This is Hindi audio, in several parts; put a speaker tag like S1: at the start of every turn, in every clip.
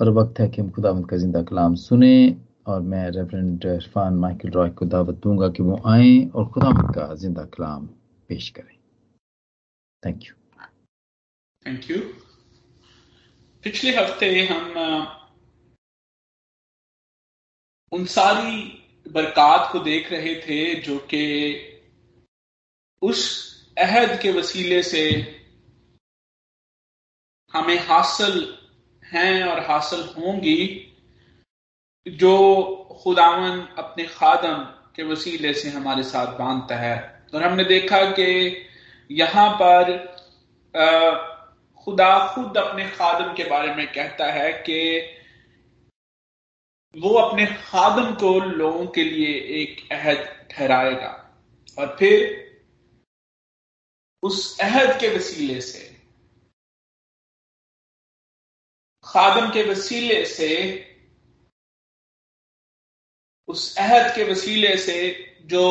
S1: और वक्त है कि हम खुदा का ज़िंदा कलाम सुने और मैं रेफरेंट इरफान माइकल रॉय को दावत दूँगा कि वो आए और खुदा का ज़िंदा कलाम पेश करें। थैंक यू
S2: थैंक यू पिछले हफ़्ते हम उन सारी बरकत को देख रहे थे जो कि उस अहद के वसीले से हमें हासिल हैं और हासिल होंगी, जो खुदावन अपने खादम के वसीले से हमारे साथ बांधता है। और हमने देखा कि यहाँ पर खुदा खुद अपने खादम के बारे में कहता है कि वो अपने खादम को लोगों के लिए एक अहद ठहराएगा। और फिर उस अहद के वसीले से खादम के वसीले से, उस अहद के वसीले से जो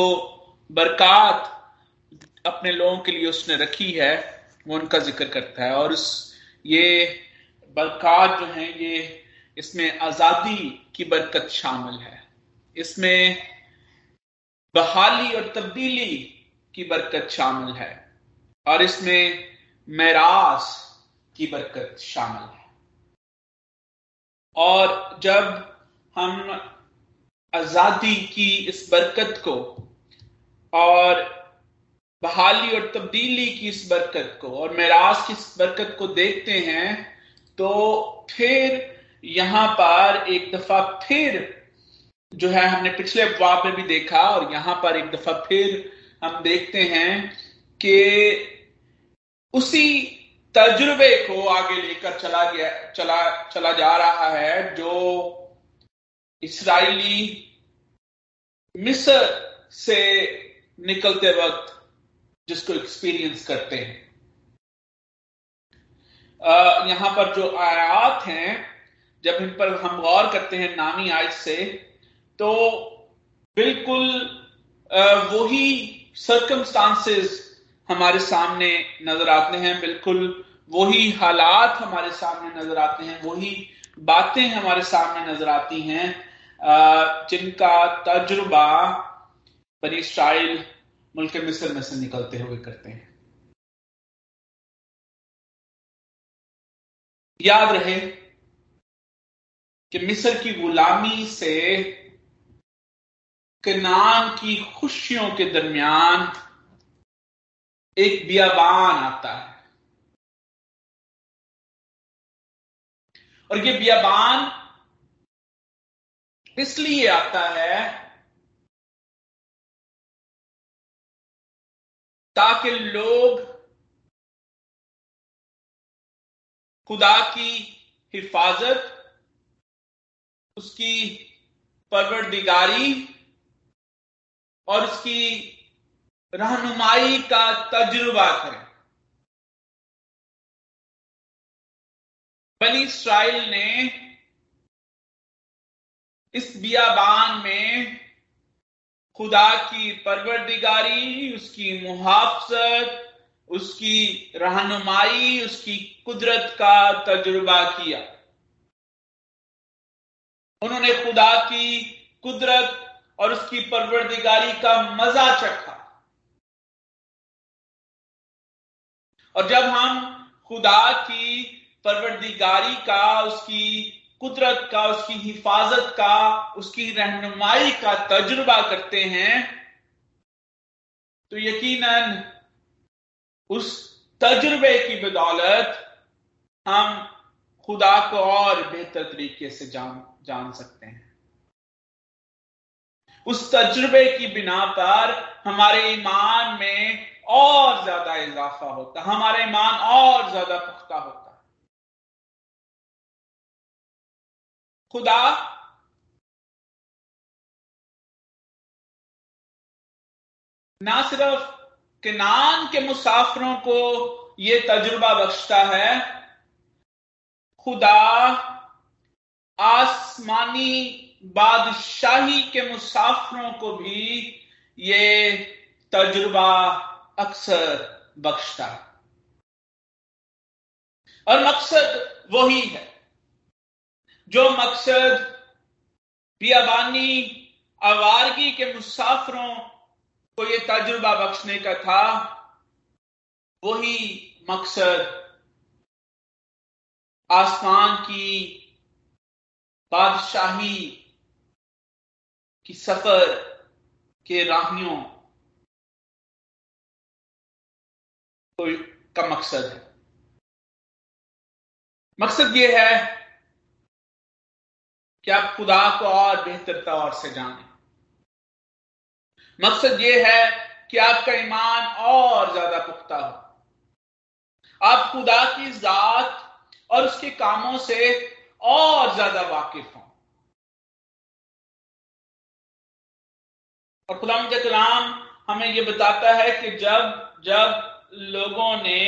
S2: बरकत अपने लोगों के लिए उसने रखी है, वो उनका ज़िक्र करता है। और उस, ये बरकत जो है, ये इसमें आज़ादी की बरकत शामिल है। इसमें बहाली और तब्दीली की बरकत शामिल है। और इसमें मैरास की बरकत शामिल है। और जब हम आज़ादी की इस बरकत को और बहाली और तब्दीली की इस बरकत को और मैराज की इस बरकत को देखते हैं तो फिर यहाँ पर एक दफ़ा फिर जो है हमने पिछले अफवाह में भी देखा और यहाँ पर एक दफ़ा फिर हम देखते हैं कि उसी तजुर्बे को आगे लेकर चला गया, चला चला जा रहा है, जो इसराइली मिस्र से निकलते वक्त जिसको एक्सपीरियंस करते हैं। यहाँ पर जो आयात हैं, जब इन पर हम गौर करते हैं नामी आयत से तो बिल्कुल वही सर्कमस्टांसेस हमारे सामने नज़र आते हैं, बिल्कुल वही हालात हमारे सामने नज़र आते हैं, वही बातें हमारे सामने नज़र आती हैं जिनका तजुर्बा बनी स्टाइल मुल्क मिस्र में से निकलते हुए करते हैं। याद रहे कि मिस्र की गुलामी से कनान की खुशियों के दरमियान एक बियाबान आता है। और ये बियाबान इसलिए आता है ताकि लोग खुदा की हिफाजत, उसकी परवरदिगारी और उसकी रहनुमाई का तजुर्बा करें। बनी इसराइल ने इस बियाबान में खुदा की परवरदिगारी, उसकी मुहाफत उसकी रहनुमाई, उसकी कुदरत का तजुर्बा किया। उन्होंने खुदा की कुदरत और उसकी परवरदिगारी का मज़ा चखा। और जब हम खुदा की परवरदिगारी का, उसकी कुदरत का, उसकी हिफाजत का, उसकी रहनुमाई का तजुर्बा करते हैं तो यकीनन उस तजुर्बे की बदौलत हम खुदा को और बेहतर तरीके से जान जान सकते हैं। उस तजुर्बे की बिना पर हमारे ईमान में और ज़्यादा इजाफा होता, हमारे ईमान और ज़्यादा पुख्ता होता। खुदा। ना सिर्फ़ किनान के मुसाफरों को यह तजुर्बा बख्शता है, खुदा आसमानी बादशाही के मुसाफरों को भी ये तजुर्बा अक्सर बख्शता है। और मकसद वही है। जो मकसद बियाबानी आवारगी के मुसाफरों को ये तजुर्बा बख्शने का था, वही मकसद आसमान की बादशाही की सफ़र के राहियों का मकसद है। मकसद ये है कि आप खुदा को और बेहतर तौर से जाने। मकसद ये है कि आपका ईमान और ज़्यादा पुख्ता हो। आप खुदा की जात और उसके कामों से और ज़्यादा वाकिफ हो। और खुदा के कलाम हमें यह बताता है कि जब जब लोगों ने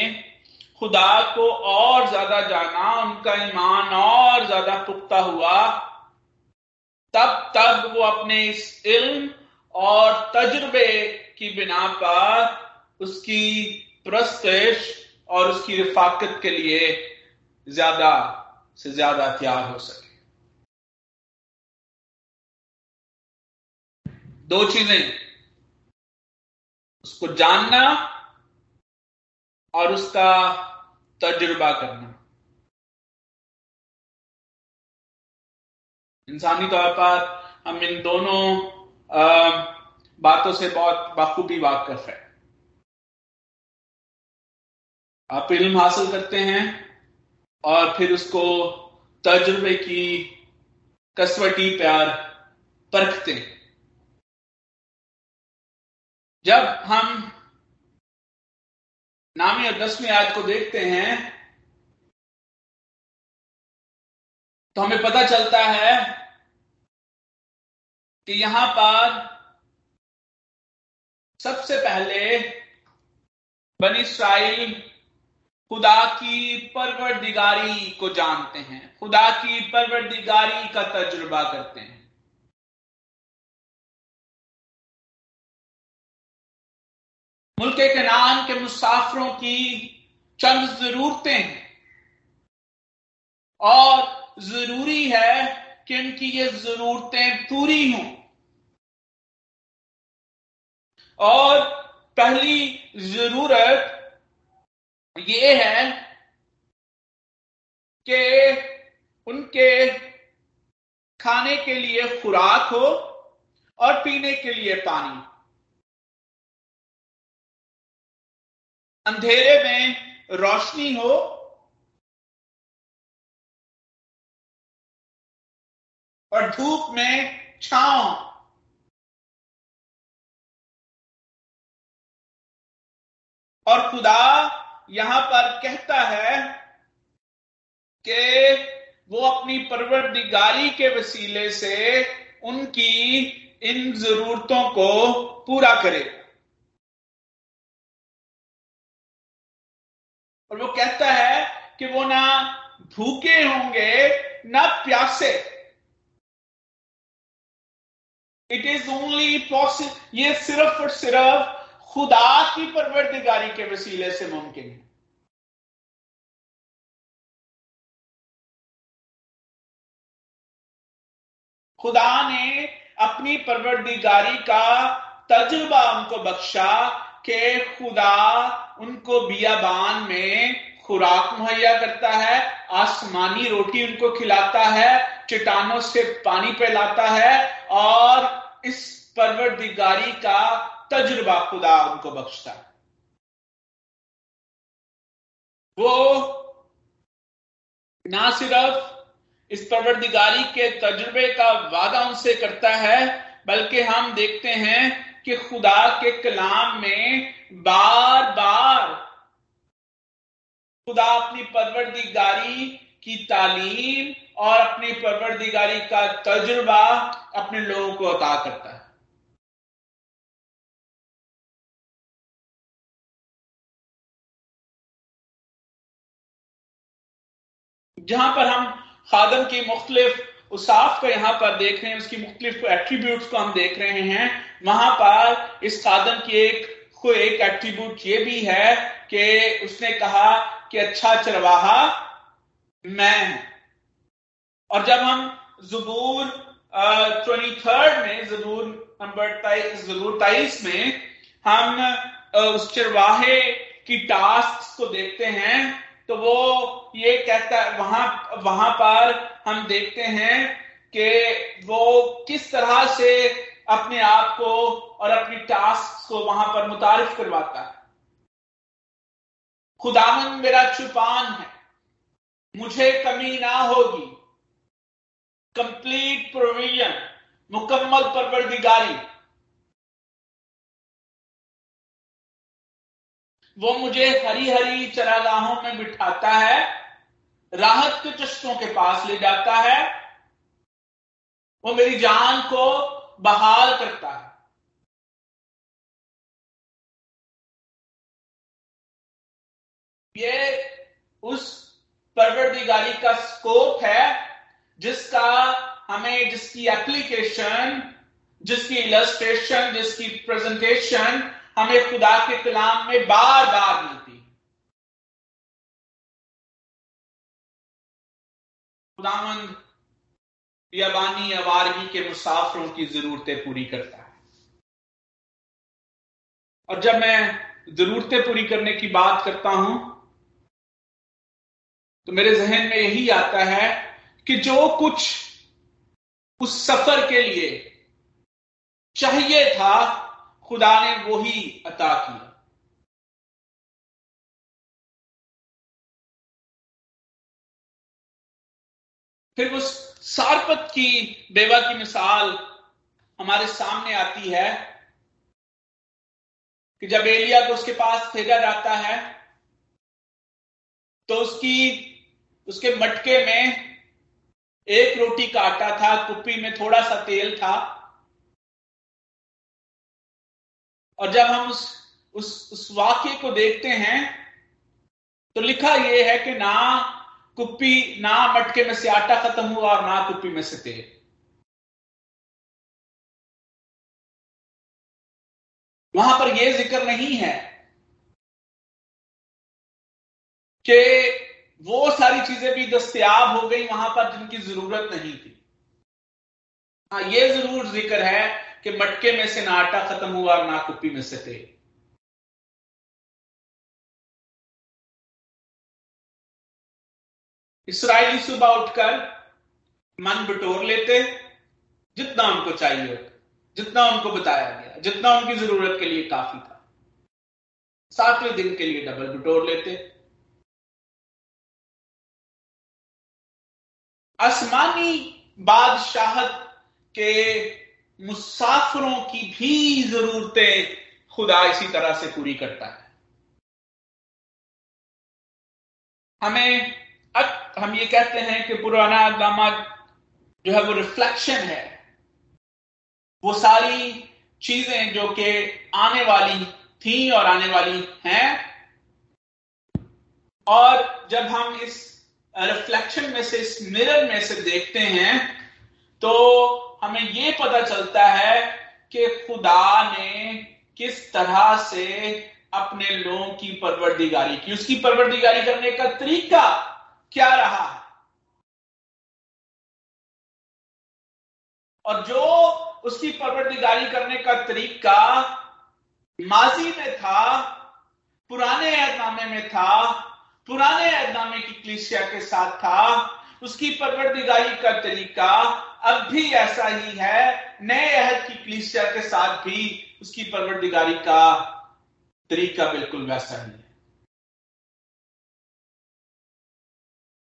S2: खुदा को और ज़्यादा जाना, उनका ईमान और ज़्यादा पुख्ता हुआ तब तब वो अपने इस इल्म और तजुर्बे की बिना पर उसकी प्रस्तश और उसकी रिफाकत के लिए ज़्यादा से ज़्यादा तैयार हो सके। दो चीज़ें। उसको जानना और उसका तजुर्बा करना। इंसानी तौर पर हम इन दोनों बातों से बहुत बाखूबी वाकफ है। आप इल्म हासिल करते हैं और फिर उसको तजुर्बे की कसवटी प्यार परखते हैं। जब हम नामी और दसवीं आयत को देखते हैं तो हमें पता चलता है कि यहाँ पर सबसे पहले बनी इसराइल खुदा की परवरदिगारी को जानते हैं। खुदा की परवरदिगारी का तजुर्बा करते हैं। मुल्क कनान के मुसाफरों की चंद जरूरतें हैं और ज़रूरी है कि उनकी ये जरूरतें पूरी हों। और पहली ज़रूरत ये है कि उनके खाने के लिए खुराक हो और पीने के लिए पानी। अंधेरे में रोशनी हो और धूप में छांव। और खुदा यहाँ पर कहता है कि वो अपनी परवरदिगारी के वसीले से उनकी इन जरूरतों को पूरा करेगा और वो कहता है कि वो ना भूखे होंगे, ना प्यासे। इट इज़ ओनली पॉसिबल ये सिर्फ़ और सिर्फ़ खुदा की परवरदिगारी के वसीले से मुमकिन है। खुदा ने अपनी परवरदिगारी का तजुर्बा उनको बख्शा कि खुदा उनको बियाबान में खुराक मुहैया करता है, आसमानी रोटी उनको खिलाता है, चट्टानों से पानी पिलाता है और इस परवरदिगारी का तजुर्बा खुदा उनको बख्शता है। वो ना सिर्फ़ इस परवरदिगारी के तजुर्बे का वादा उनसे करता है, बल्कि हम देखते हैं कि खुदा के कलाम में बार बार खुदा अपनी परवरदिगारी की तालीम और अपनी परवरदिगारी का तजुर्बा अपने लोगों को अता करता है। जहाँ पर हम खादम की मुख्तलिफ़ उसाफ को यहाँ पर देख रहे हैं, उसकी मुख्तलिफ़ एट्रीब्यूट को हम देख रहे हैं, वहाँ पर इस खादम की एक, को एक एट्रीब्यूट ये भी है कि उसने कहा कि अच्छा चरवाहा मैं और जब हम जबूर ट्वेंटी थर्ड में, जबूर नंबर जबूर तेईस में हम उस चरवाहे की टास्क को देखते हैं तो वो ये कहता है, वहाँ वहाँ पर हम देखते हैं कि वो किस तरह से अपने आप को और अपनी टास्क को वहाँ पर मुतारफ करवाता है। खुदावन मेरा चुपान है। मुझे कमी ना होगी। कंप्लीट प्रोविज़न मुकम्मल परवरदिगारी। वो मुझे हरी हरी चरागाहों में बिठाता है, राहत के चश्मों के पास ले जाता है, वो मेरी जान को बहाल करता है। ये उस परवरदिगारी का स्कोप है, जिसका हमें, जिसकी एप्लीकेशन जिसकी इलस्ट्रेशन जिसकी प्रेजेंटेशन हमें खुदा के कलाम में बार बार मिलती खुदामंद यबानी अवारगी के मुसाफरों की जरूरतें पूरी करता है। और जब मैं जरूरतें पूरी करने की बात करता हूँ तो मेरे जहन में यही आता है कि जो कुछ उस सफ़र के लिए चाहिए था, खुदा ने वो ही अता किया। फिर उस सारपत की बेवा की मिसाल हमारे सामने आती है कि जब एलिया को उसके पास भेजा जाता है तो उसकी उसके मटके में एक रोटी का आटा था, कुप्पी में थोड़ा सा तेल था। और जब हम उस उस उस वाक्य को देखते हैं तो लिखा यह है कि ना कुप्पी, ना मटके में से आटा खत्म हुआ और ना कुप्पी में से तेल। वहाँ पर यह ज़िक्र नहीं है कि वो सारी चीज़ें भी दस्तियाब हो गई वहाँ पर जिनकी ज़रूरत नहीं थी। हाँ ये ज़रूर ज़िक्र है कि मटके में से ना आटा खत्म हुआ और ना कुप्पी में से तेल। इसराइली सुबह उठकर मन बटोर लेते, जितना उनको चाहिए जितना उनको बताया गया, जितना उनकी ज़रूरत के लिए काफ़ी था। सातवें दिन के लिए डबल बटोर लेते आसमानी बादशाहत के मुसाफिरों की भी जरूरतें खुदा इसी तरह से पूरी करता है। हमें अब हम ये कहते हैं कि पुराना दामा जो है वो रिफ्लेक्शन है। वो सारी चीज़ें जो कि आने वाली थी और आने वाली हैं। और जब हम इस रिफ्लेक्शन में से इस मिरर में से देखते हैं तो हमें यह पता चलता है कि खुदा ने किस तरह से अपने लोगों की परवरदिगारी की। उसकी परवरदिगारी करने का तरीका क्या रहा है? और जो उसकी परवरदिगारी करने का तरीका माजी में था, पुराने ऐदनामे में था पुराने ऐदनामे की क्लिसिया के साथ था। उसकी परवरदिगारी का तरीका अब भी ऐसा ही है। नए अहद की क्लिसिया के साथ भी उसकी परवरदिगारी का तरीका बिल्कुल वैसा ही है।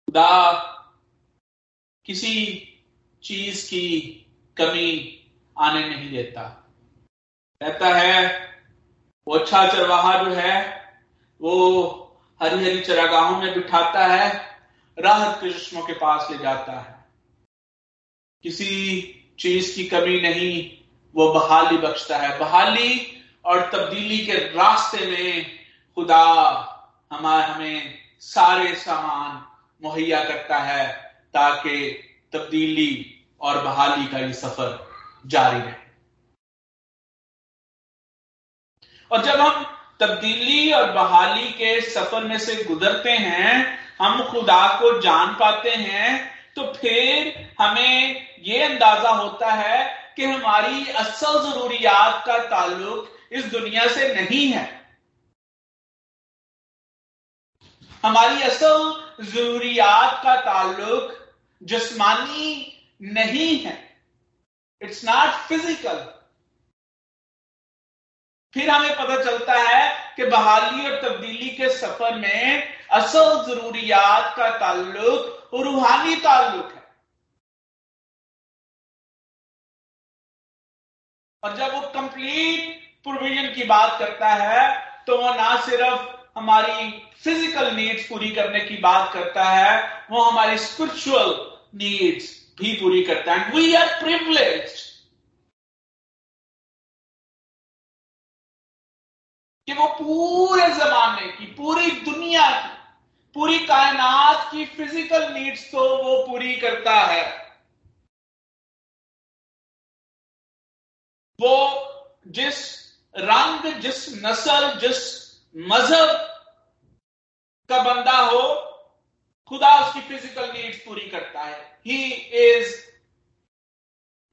S2: खुदा किसी चीज़ की कमी आने नहीं देता। कहता है, वो अच्छा चरवाहा जो है, वो हरी हरी चरागाहों में बिठाता है, राहत के चश्मों के पास ले जाता है। किसी चीज़ की कमी नहीं, वो बहाली बख्शता है। बहाली और तब्दीली के रास्ते में खुदा हमारे, हमें सारे सामान मुहैया करता है, ताकि तब्दीली और बहाली का ये सफ़र जारी रहे। और जब हम तब्दीली और बहाली के सफ़र में से गुजरते हैं, हम खुदा को जान पाते हैं तो फिर हमें यह अंदाज़ा होता है कि हमारी असल जरूरियात का ताल्लुक इस दुनिया से नहीं है। हमारी असल जरूरियात का ताल्लुक जिस्मानी नहीं है। इट्स नॉट फ़िज़िकल फिर हमें पता चलता है कि बहाली और तब्दीली के सफ़र में असल जरूरियात का ताल्लुक रूहानी ताल्लुक है। और जब वो कंप्लीट प्रोविज़न की बात करता है तो वो ना सिर्फ़ हमारी फ़िज़िकल नीड्स पूरी करने की बात करता है, वो हमारी स्पिरिचुअल नीड्स भी पूरी करता है। वी आर प्रिवलेज कि वो पूरे जमाने की, पूरी दुनिया की, पूरी कायनात की फ़िज़िकल नीड्स तो वो पूरी करता है। वो जिस रंग, जिस नस्ल, जिस मज़हब का बंदा हो, खुदा उसकी फ़िज़िकल नीड्स पूरी करता है। He is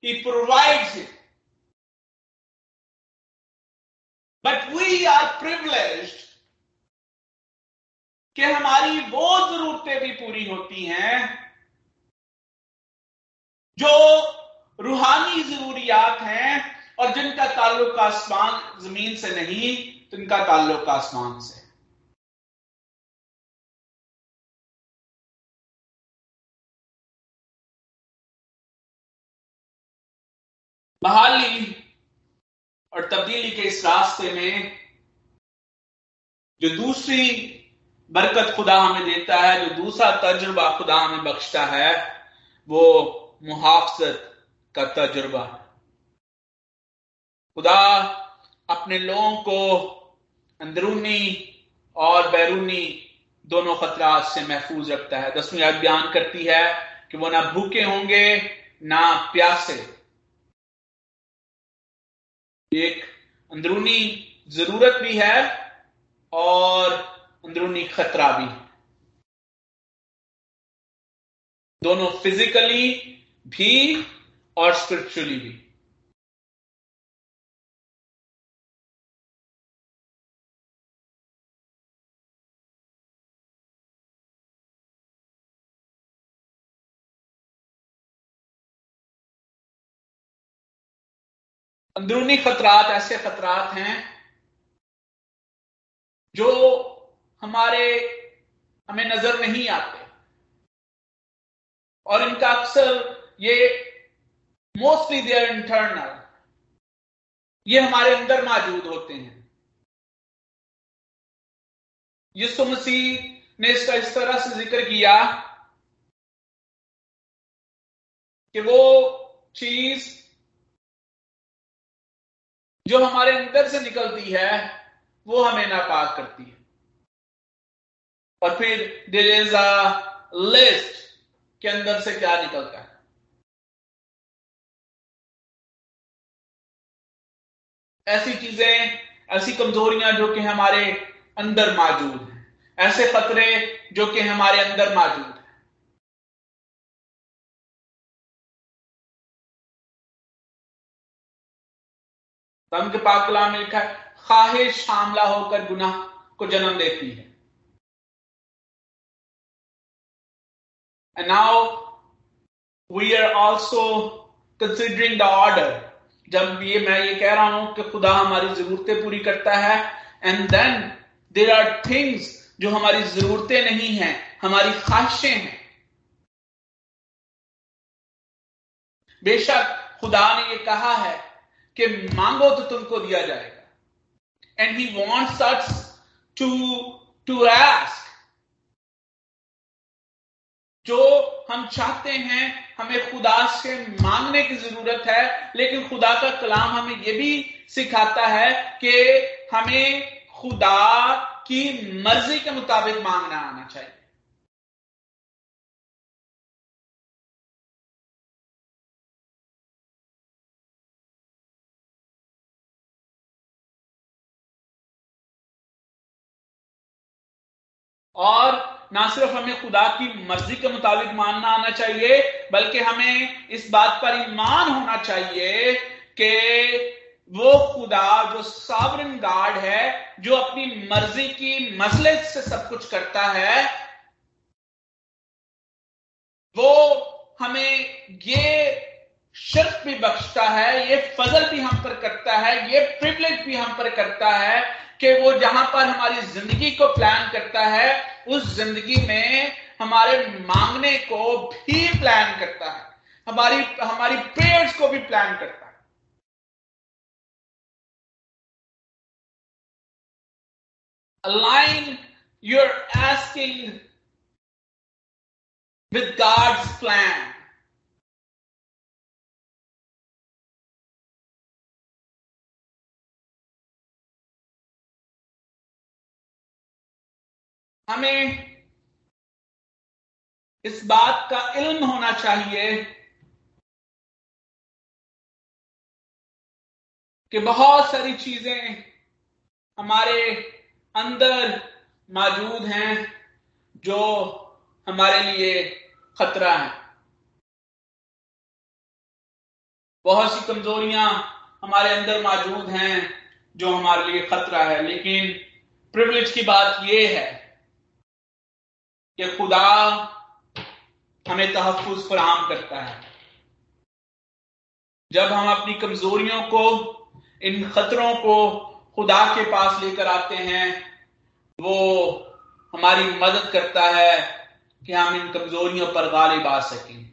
S2: he provides it but we are privilege कि हमारी वो जरूरतें भी पूरी होती हैं जो रूहानी जरूरियात हैं और जिनका ताल्लुक आसमान ज़मीन से नहीं, जिनका ताल्लुक आसमान से। बहाली और तब्दीली के इस रास्ते में जो दूसरी बरकत खुदा हमें देता है, जो दूसरा तजुर्बा खुदा हमें बख्शता है, वो मुहाफजत का तजुर्बा है। खुदा अपने लोगों को अंदरूनी और बैरूनी दोनों खतरात से महफूज रखता है। दसवीं याद बयान करती है कि वो ना भूखे होंगे, ना प्यासे एक अंदरूनी ज़रूरत भी है और अंदरूनी खतरा भी है। दोनों फिजिकली भी और स्पिरिचुअली भी। अंदरूनी खतरात ऐसे खतरात हैं जो हमारे, हमें नज़र नहीं आते। और इनका अक्सर ये मोस्टली देयर इंटरनल ये हमारे अंदर मौजूद होते हैं। यीशु मसीह ने इसका इस तरह से ज़िक्र किया कि वो चीज़ जो हमारे अंदर से निकलती है, वो हमें नापाक करती है। और फिर देर इज़ अ लिस्ट के अंदर से क्या निकलता है। ऐसी चीज़ें, ऐसी कमजोरियाँ जो कि हमारे अंदर मौजूद हैं। ऐसे खतरे जो कि हमारे अंदर मौजूद हैं। तम के पाक कलाम में लिखा है ख्वाहिश शामला होकर गुनाह को जन्म देती है now we are also considering the order. जब ये मैं ये कह रहा हूँ कि खुदा हमारी जरूरतें पूरी करता है and then there are things जो हमारी जरूरतें नहीं हैं, हमारी ख्वाहिशें हैं बेशक खुदा ने ये कहा है कि मांगो तो तुमको दिया जाएगा। And he wants us to to ask जो हम चाहते हैं, हमें खुदा से मांगने की ज़रूरत है, लेकिन खुदा का कलाम हमें यह भी सिखाता है कि हमें खुदा की मर्ज़ी के मुताबिक मांगना आना चाहिए। और ना सिर्फ़ हमें खुदा की मर्ज़ी के मुताबिक मानना आना चाहिए, बल्कि हमें इस बात पर ईमान होना चाहिए कि वो खुदा जो सावरन गार्ड है, जो अपनी मर्ज़ी की मसले से सब कुछ करता है, वो हमें ये शर्त भी बख्शता है, ये फजल भी हम पर करता है, ये प्रिविलेज भी हम पर करता है कि वो जहाँ पर हमारी ज़िंदगी को प्लान करता है, उस ज़िंदगी में हमारे मांगने को भी प्लान करता है हमारी हमारी प्रेयर्स को भी प्लान करता है align your asking with God's plan. हमें इस बात का इल्म होना चाहिए कि बहुत सारी चीज़ें हमारे अंदर मौजूद हैं जो हमारे लिए खतरा है। बहुत सी कमजोरियाँ हमारे अंदर मौजूद हैं जो हमारे लिए खतरा है, लेकिन प्रिविलेज की बात यह है कि खुदा हमें तहफुज फराम करता है। जब हम अपनी कमजोरियों को, इन खतरों को खुदा के पास लेकर आते हैं, वो हमारी मदद करता है कि हम इन कमजोरियों पर गालिब आ सकें।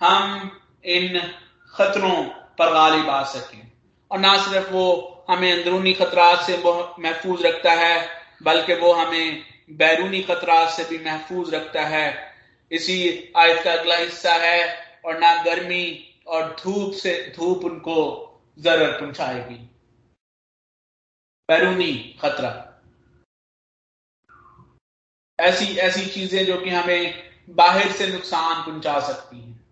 S2: हम इन खतरों पर गालिब आ सकें। और ना सिर्फ़ वो हमें अंदरूनी खतरात से महफूज रखता है, बल्कि वो हमें बैरूनी खतरात से भी महफूज रखता है। इसी आयत का अगला हिस्सा है, और ना गर्मी और धूप से, धूप उनको ज़रूर पहुंचाएगी। बैरूनी खतरा। ऐसी ऐसी चीज़ें जो कि हमें बाहर से नुकसान पहुँचा सकती हैं।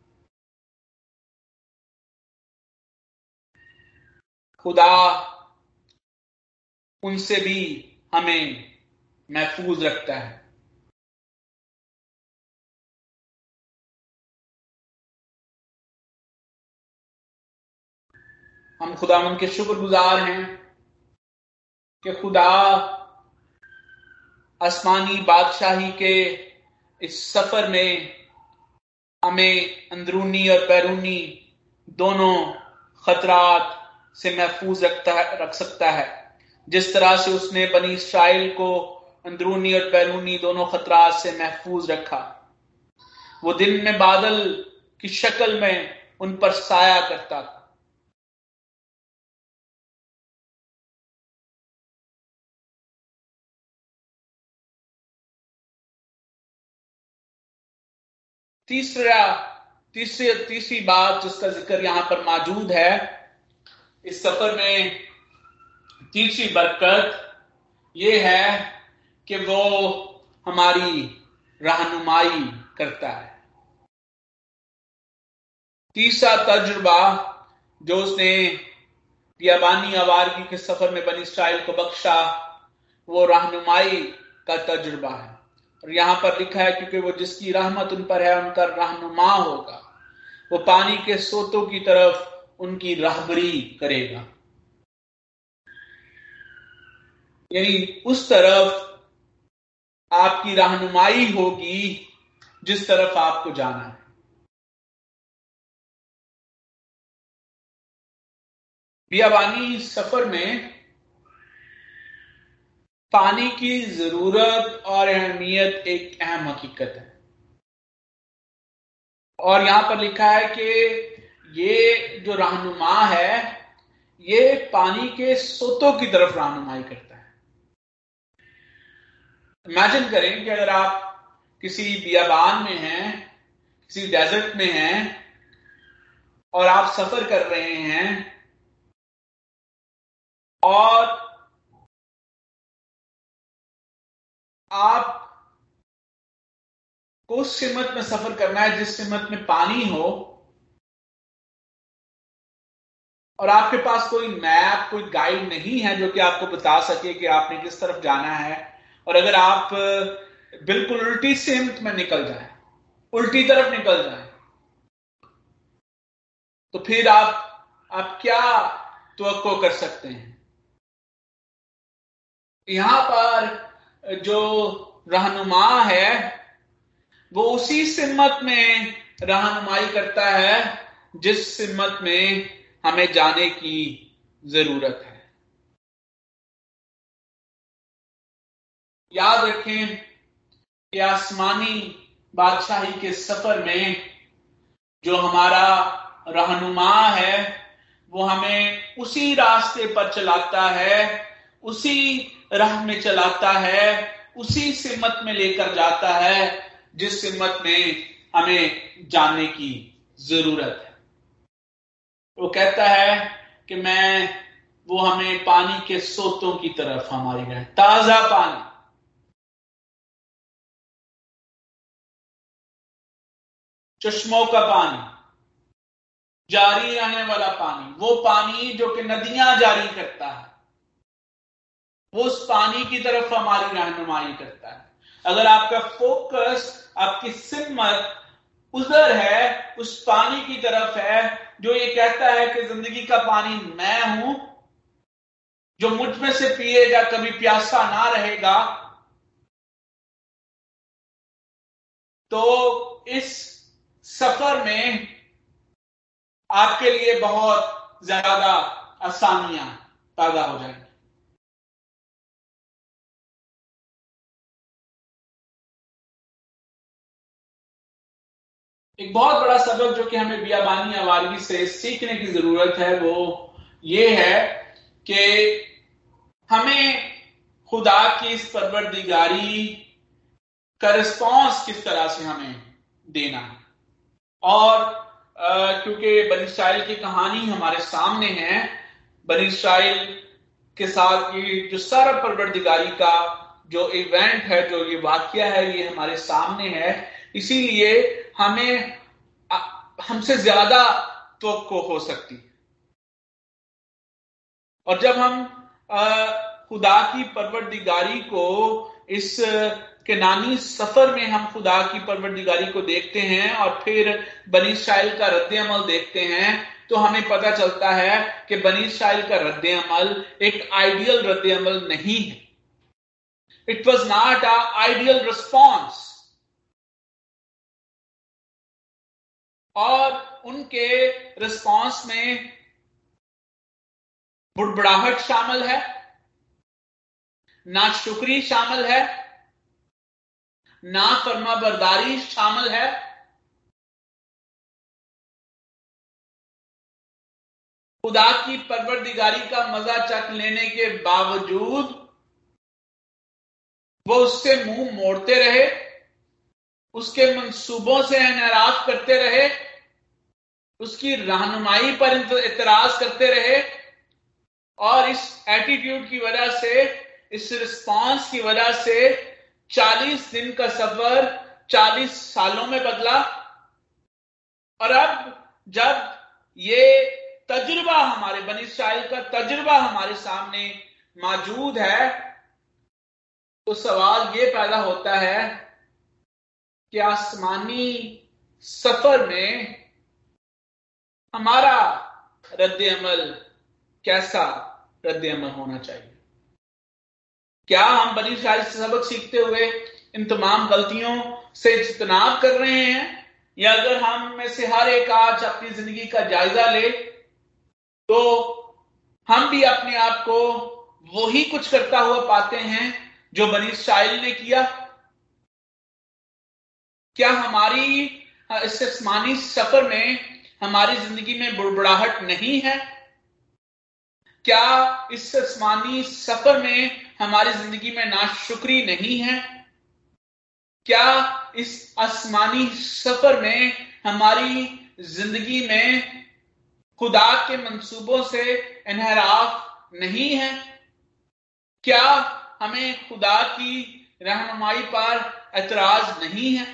S2: खुदा उनसे भी हमें महफूज रखता है। हम खुदा उनके शुक्रगुजार हैं कि खुदा आसमानी बादशाही के इस सफ़र में हमें अंदरूनी और बैरूनी दोनों खतरात से महफूज रखता है, रख सकता है। जिस तरह से उसने बनी इसराइल को अंदरूनी और बैरूनी दोनों खतरात से महफूज रखा। वो दिन में बादल की शक्ल में उन पर साया करता था। तीसरा, तीसरी तीसरी बात जिसका ज़िक्र यहाँ पर मौजूद है, इस सफ़र में तीसरी बरकत यह है कि वो हमारी रहनुमाई करता है। तीसरा तजुर्बा जो उसने बियाबानी आवारगी के सफ़र में बनी स्टाइल को बख्शा, वो रहनुमाई का तजुर्बा है। और यहाँ पर लिखा है, क्योंकि वो जिसकी रहमत उन पर है, उनका रहनुमा होगा। वो पानी के सोतों की तरफ़ उनकी रहबरी करेगा। यानी उस तरफ़ आपकी रहनुमाई होगी जिस तरफ़ आपको जाना है। बियाबानी सफ़र में पानी की ज़रूरत और अहमियत एक अहम हकीकत है। और यहाँ पर लिखा है कि ये जो रहनुमा है, ये पानी के सोतों की तरफ़ रहनुमाई करता इमेजिन करें कि अगर आप किसी बियाबान में हैं, किसी डेजर्ट में हैं, और आप सफ़र कर रहे हैं, और आप को उस सिमत में सफ़र करना है जिस सिमत में पानी हो, और आपके पास कोई मैप कोई गाइड नहीं है जो कि आपको बता सके कि आपने किस तरफ़ जाना है और अगर आप बिल्कुल उल्टी सिमत में निकल जाए, उल्टी तरफ़ निकल जाए तो फिर आप आप क्या तो कर सकते हैं? यहाँ पर जो रहनुमा है, वो उसी सिमत में रहनुमाई करता है, जिस सिमत में हमें जाने की ज़रूरत है। याद रखें कि आसमानी बादशाही के सफ़र में जो हमारा रहनुमा है, वो हमें उसी रास्ते पर चलाता है, उसी राह में चलाता है, उसी सिमत में लेकर जाता है, जिस सिमत में हमें जाने की ज़रूरत है। वो कहता है कि मैं, वो हमें पानी के सोतों की तरफ़ हमारी ताज़ा पानी। चश्मों का पानी, जारी रहने वाला पानी, वो पानी जो कि नदियाँ जारी करता है, वो उस पानी की तरफ़ हमारी रहनुमाई करता है। अगर आपका फोकस, आपकी सिमत उधर है, उस पानी की तरफ़ है, जो ये कहता है कि ज़िंदगी का पानी मैं हूँ, जो मुझमें से पिएगा, कभी प्यासा ना रहेगा तो इस सफ़र में आपके लिए बहुत ज़्यादा आसानियाँ पैदा हो जाएँगी। एक बहुत बड़ा सबक जो कि हमें बियाबानी आवारगी से सीखने की ज़रूरत है, वो ये है कि हमें खुदा की इस परवरदिगारी का रिस्पॉन्स किस तरह से हमें देना है। और क्योंकि बनी इसराइल की कहानी हमारे सामने है, बनी इसराइल के साथ ये जो सारा परवरदिगारी का जो इवेंट है, जो ये वाक्य है, ये हमारे सामने है। इसीलिए हमें हमसे ज़्यादा तो हो सकती। और जब हम खुदा की परवरदिगारी को इस के नानी सफ़र में हम खुदा की परवरदिगारी को देखते हैं और फिर बनी शाइल का रद्द अमल देखते हैं तो हमें पता चलता है कि बनी शाइल का रद्द अमल एक आइडियल रद्द अमल नहीं है। It was not a ideal response और उनके रिस्पांस में बुड़बड़ाहट शामिल है, ना शुक्री शामिल है ना फरमा बरदारी शामिल है। खुदा की परवरदिगारी का मज़ा चक लेने के बावजूद वो उससे मुँह मोड़ते रहे, उसके मंसूबों से एनराज करते रहे, उसकी रहनुमाई पर इतराज करते रहे और इस एटीट्यूड की वजह से, इस रिस्पांस की वजह से 40 दिन का सफ़र 40 सालों में बदला। और अब जब ये तजुर्बा हमारे बनी शाइल का तजुर्बा हमारे सामने मौजूद है तो सवाल ये पैदा होता है कि आसमानी सफ़र में हमारा रद्द अमल कैसा रद्द अमल होना चाहिए? क्या हम बनी शायद से सबक सीखते हुए इन तमाम गलतियों से इजतनाब कर रहे हैं? या अगर हम में से हर एक आज अपनी ज़िंदगी का जायजा ले तो हम भी अपने आप को वही कुछ करता हुआ पाते हैं जो बनी शाइल ने किया? क्या हमारी इस आसमानी सफ़र में हमारी ज़िंदगी में बुड़बुड़ाहट नहीं है? क्या इस आसमानी सफ़र में हमारी ज़िंदगी में ना शुक्री नहीं है। क्या इस आसमानी सफ़र में, हमारी ज़िंदगी में खुदा के मंसूबों से इनहराफ नहीं है? क्या हमें खुदा की रहनुमाई पर एतराज़ नहीं है?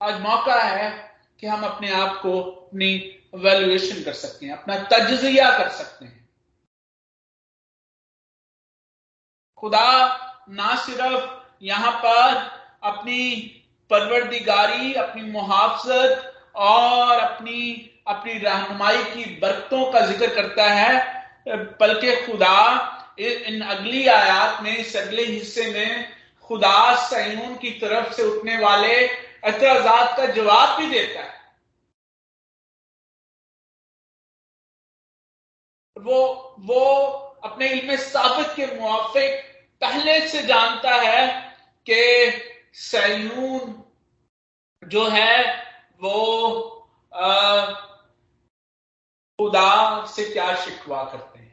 S2: आज मौका है कि हम अपने आप को अपनी वैल्यूएशन कर सकते हैं, अपना तजिया कर सकते हैं। खुदा ना सिर्फ़ यहाँ पर अपनी परवरदिगारी, अपनी मुहावजत और अपनी अपनी रहनुमाई की बरकतों का ज़िक्र करता है, बल्कि खुदा इन अगली आयात में, इस अगले हिस्से में खुदा सयून की तरफ़ से उठने वाले एतराजात का जवाब भी देता है। वो वो अपने इल्म साबित के मुआफिक पहले से जानता है कि सयून जो है वो खुदा से क्या शिकवा करते हैं।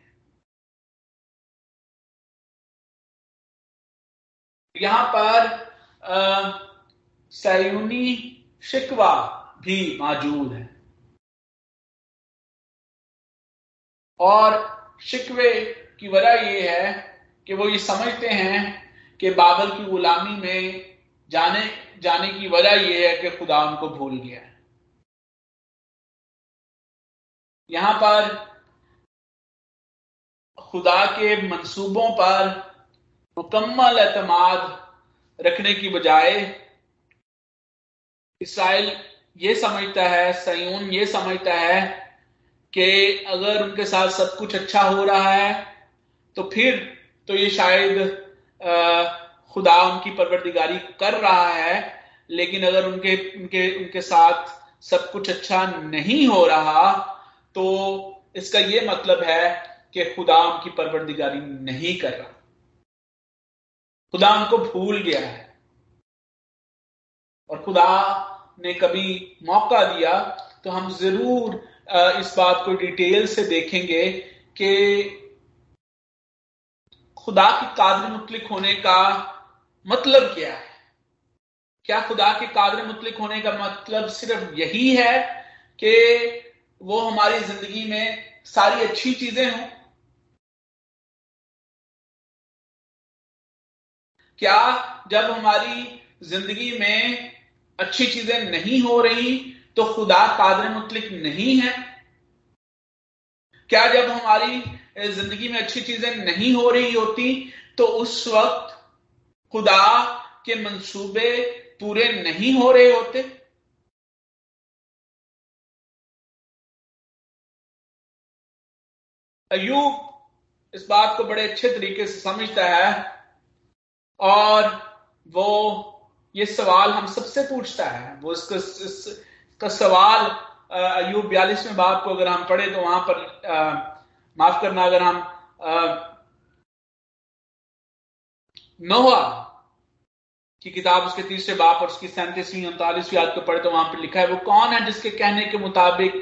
S2: यहाँ पर सयूनी शिकवा भी मौजूद है। और शिकवे की वजह यह है कि वो ये समझते हैं कि बाबल की गुलामी में जाने जाने की वजह यह है कि खुदा उनको भूल गया है। यहाँ पर खुदा के मंसूबों पर मुकम्मल एतमाद रखने की बजाय इसराइल ये समझता है, सयून ये समझता है कि अगर उनके साथ सब कुछ अच्छा हो रहा है तो फिर तो ये शायद खुदा उनकी परवरदिगारी कर रहा है, लेकिन अगर उनके उनके उनके साथ सब कुछ अच्छा नहीं हो रहा तो इसका ये मतलब है कि खुदा उनकी परवरदिगारी नहीं कर रहा। खुदा उनको भूल गया है। और खुदा ने कभी मौका दिया तो हम ज़रूर इस बात को डिटेल से देखेंगे कि खुदा की कादर मुतलिक होने का मतलब क्या है? क्या खुदा के कादर मुतलिक होने का मतलब सिर्फ़ यही है कि वो हमारी ज़िंदगी में सारी अच्छी चीज़ें हों? क्या जब हमारी ज़िंदगी में अच्छी चीज़ें नहीं हो रही तो खुदा कादर मुतलिक नहीं है। क्या जब हमारी ज़िंदगी में अच्छी चीज़ें नहीं हो रही होती तो उस वक्त खुदा के मंसूबे पूरे नहीं हो रहे होते? अयूब इस बात को बड़े अच्छे तरीके से समझता है और वो ये सवाल हम सबसे पूछता है। वो इसका इसका सवाल अयूब बयालीसवें बाप को अगर हम पढ़े तो वहाँ पर माफ़ करना अगर हम नोहा की किताब उसके तीसरे बाप और उसकी सैंतीसवीं, उनतालीसवीं याद को पढ़े तो वहाँ पर लिखा है, वो कौन है जिसके कहने के मुताबिक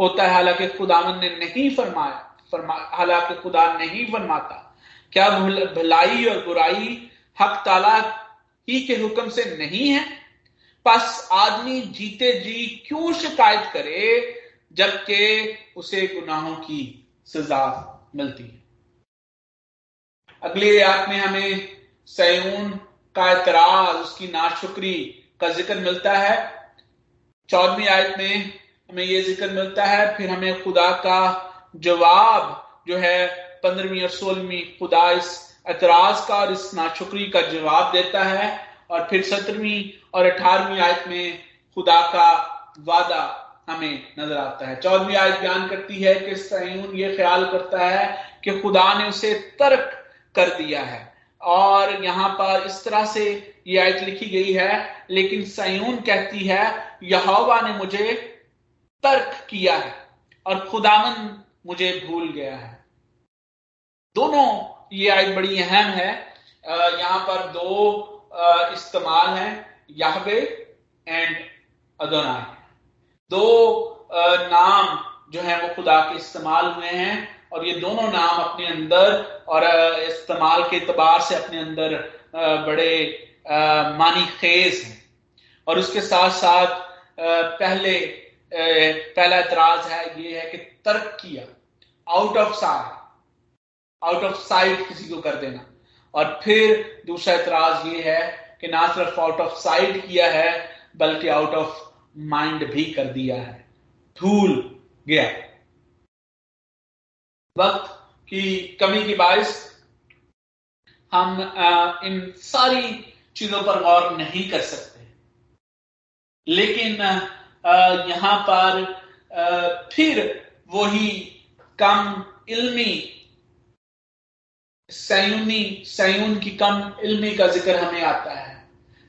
S2: होता है, हालाँकि खुदावन ने नहीं फरमाया, फरमा, हालाँकि खुदा नहीं फरमाता, क्या भलाई और बुराई हक ताला ही के हुक्म से नहीं है? बस आदमी जीते जी क्यों शिकायत करे, जबकि उसे गुनाहों की सजा मिलती है। अगले आयत में हमें सयून का एतराज़, उसकी नाशुक्री का ज़िक्र मिलता है। चौदहवीं आयत में हमें यह ज़िक्र मिलता है, फिर हमें खुदा का जवाब जो है पंद्रहवीं और सोलहवीं खुदा इस एतराज़ का और इस नाशुक्री का जवाब देता है। और फिर सत्रहवीं और अठारहवीं आयत में खुदा का वादा हमें नज़र आता है। चौदहवीं आयत बयान करती है कि सयून ये ख्याल करता है कि खुदा ने उसे तर्क कर दिया है। और यहाँ पर इस तरह से ये आयत लिखी गई है, लेकिन सयून कहती है, यहोवा ने मुझे तर्क किया है और खुदावन मुझे भूल गया है। दोनों ये आयत बड़ी अहम है। यहाँ पर दो इस्तेमाल है याहवे एंड अदोनाय दो नाम जो है वो खुदा के इस्तेमाल हुए हैं और ये दोनों नाम अपने अंदर और इस्तेमाल के अतबार से अपने अंदर बड़े मानी खेज हैं। और उसके साथ साथ पहले पहला एतराज़ है, ये है कि तर्क किया। Out of sight out of sight किसी को कर देना। और फिर दूसरा एतराज़ ये है कि ना सिर्फ़ आउट ऑफ़ साइट किया है, बल्कि आउट ऑफ़ माइंड भी कर दिया है। भूल गया। वक्त की कमी की बाइस हम इन सारी चीज़ों पर गौर नहीं कर सकते। लेकिन यहाँ पर फिर वही कम, इल्मी सयूनी सयून की कम इल्मी का ज़िक्र हमें आता है।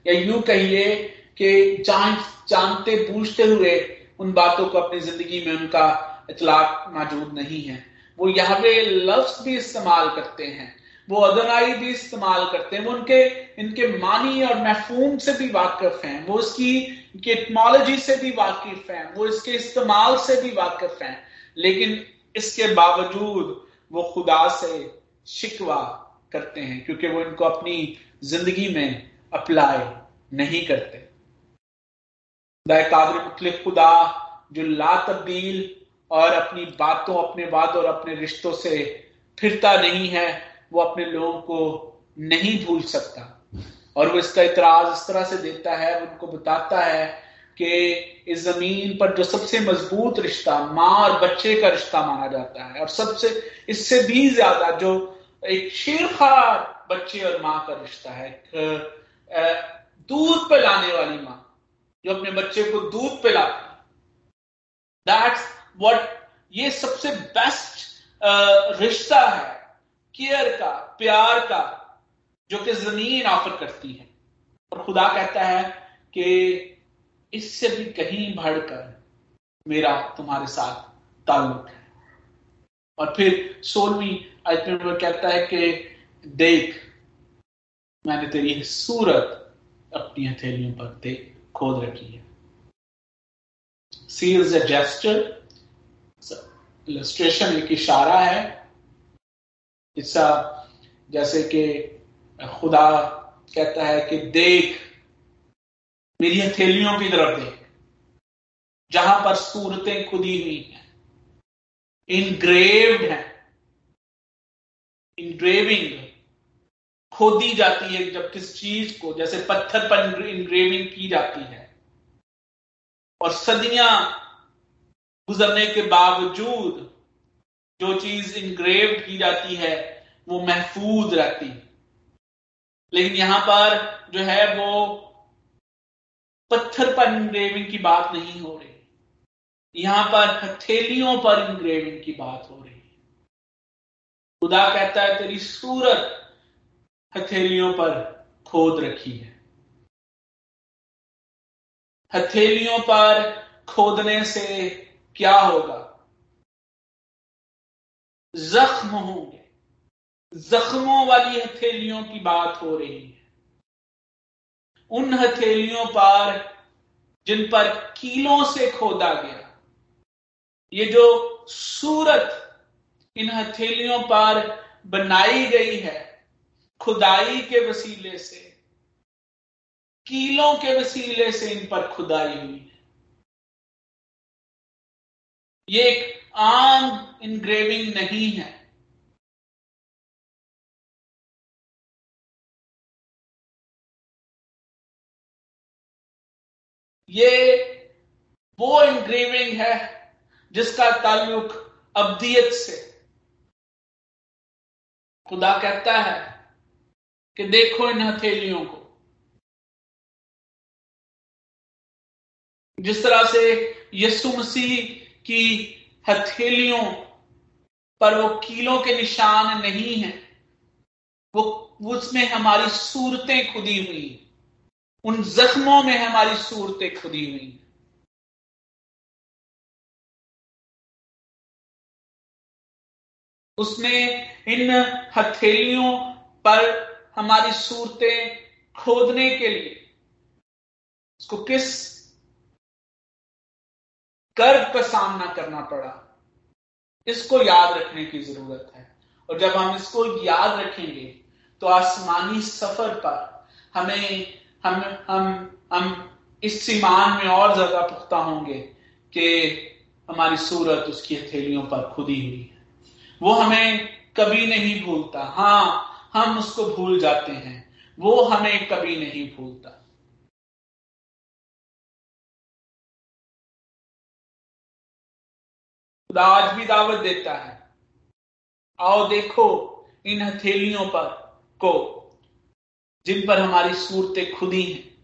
S2: या यूँ कहिए कि जान, जानते पूछते हुए उन बातों को अपनी ज़िंदगी में उनका इतलाक मौजूद नहीं है। वो यहाँ पे लफ्ज भी इस्तेमाल करते हैं, वो अदनाई भी इस्तेमाल करते हैं, वो उनके, इनके मानी और महफूम से भी वाकिफ हैं, वो उसकी इटमोलॉजी से भी वाकिफ हैं, वो इसके इस्तेमाल से भी वाकिफ हैं, लेकिन इसके बावजूद वो खुदा से शिकवा करते हैं, क्योंकि वो इनको अपनी ज़िंदगी में अप्लाई नहीं करते। खुदा, जो ला तब्दील और अपनी बातों, अपने वाद और अपने रिश्तों से फिरता नहीं है, वो अपने लोगों को नहीं भूल सकता। और वो इसका इतराज इस तरह से देता है, उनको बताता है कि इस ज़मीन पर जो सबसे मज़बूत रिश्ता, माँ और बच्चे का रिश्ता माना जाता है। और सबसे, इससे भी ज़्यादा जो एक शेरखार बच्चे और माँ का रिश्ता है। दूध पिलाने वाली माँ, जो अपने बच्चे को दूध पिलाती दैट्स व्हाट ये सबसे बेस्ट रिश्ता है केयर का, प्यार का, जो कि ज़मीन ऑफ़र करती है। और खुदा कहता है कि इससे भी कहीं बढ़कर मेरा तुम्हारे साथ ताल्लुक है। और फिर सोलवी में कहता है कि देख, मैंने तेरी सूरत अपनी हथेलियों पर देख खोद रखी है। सील्स अ जेस्टर इलस्ट्रेशन एक इशारा है। इसका जैसे कि खुदा कहता है कि देख, मेरी हथेलियों की तरफ़ देख, जहाँ पर सूरतें खुदी हुई हैं इनग्रेव्ड हैं। इनग्रेविंग खोदी जाती है जब किस चीज़ को, जैसे पत्थर पर इनग्रेविंग की जाती है। और सदियाँ गुजरने के बावजूद जो चीज़ इनग्रेव की जाती है, वो महफूज रहती लेकिन यहाँ पर जो है वो पत्थर पर इनग्रेविंग की बात नहीं हो रही। यहाँ पर हथेलियों पर इनग्रेविंग की बात हो रही। खुदा कहता है, तेरी सूरत हथेलियों पर खोद रखी है। हथेलियों पर खोदने से क्या होगा? जख्म होंगे। जख्मों वाली हथेलियों की बात हो रही है। उन हथेलियों पर जिन पर कीलों से खोदा गया, ये जो सूरत इन हथेलियों पर बनाई गई है, खुदाई के वसीले से। कीलों के वसीले से इन पर खुदाई हुई है। ये एक आम इनग्रेविंग नहीं है। ये वो इनग्रेविंग है जिसका ताल्लुक अब्दियत से खुदा कहता है कि देखो इन हथेलियों को। जिस तरह से यसु मसीह की हथेलियों पर वो कीलों के निशान नहीं है, वो उसमें हमारी सूरतें खुदी हुई उन जख्मों में हमारी सूरतें खुदी हुई उसने इन हथेलियों पर हमारी सूरतें खोदने के लिए उसको किस कर्ज का सामना करना पड़ा? इसको याद रखने की ज़रूरत है। और जब हम इसको याद रखेंगे तो आसमानी सफ़र पर हमें, हम हम हम इस ईमान में और ज़्यादा पुख्ता होंगे कि हमारी सूरत उसकी हथेलियों पर खुदी हुई है। वो हमें कभी नहीं भूलता। हाँ हम उसको भूल जाते हैं। वो हमें कभी नहीं भूलता। आज भी दावत देता है। आओ देखो इन हथेलियों पर को, जिन पर हमारी सूरतें खुदी हैं।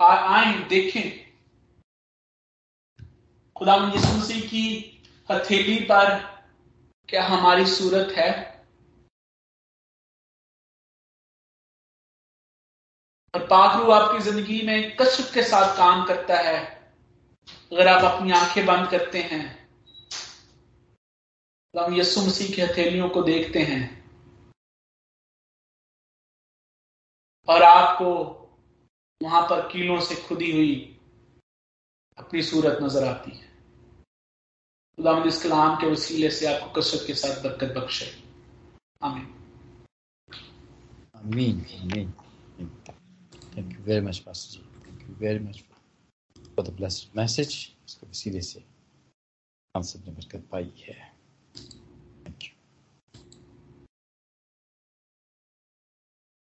S2: आए देखें खुदा मसीह की हथेली पर क्या हमारी सूरत है? और पाखरू आपकी ज़िंदगी में कसरत के साथ काम करता है, अगर आप अपनी आँखें बंद करते हैं। हम यीशु मसीह की हथेलियों को देखते हैं। और आपको वहाँ पर कीलों से खुदी हुई अपनी सूरत नज़र आती है। खुदा इस कलाम के वसीले से आपको कसरत के साथ बरकत बख्शे। आमीन।
S1: आमीन आमीन thank you very much pastor ji thank you very much for the blessed message इसके वसीले से हम सबने बरकत पाई है।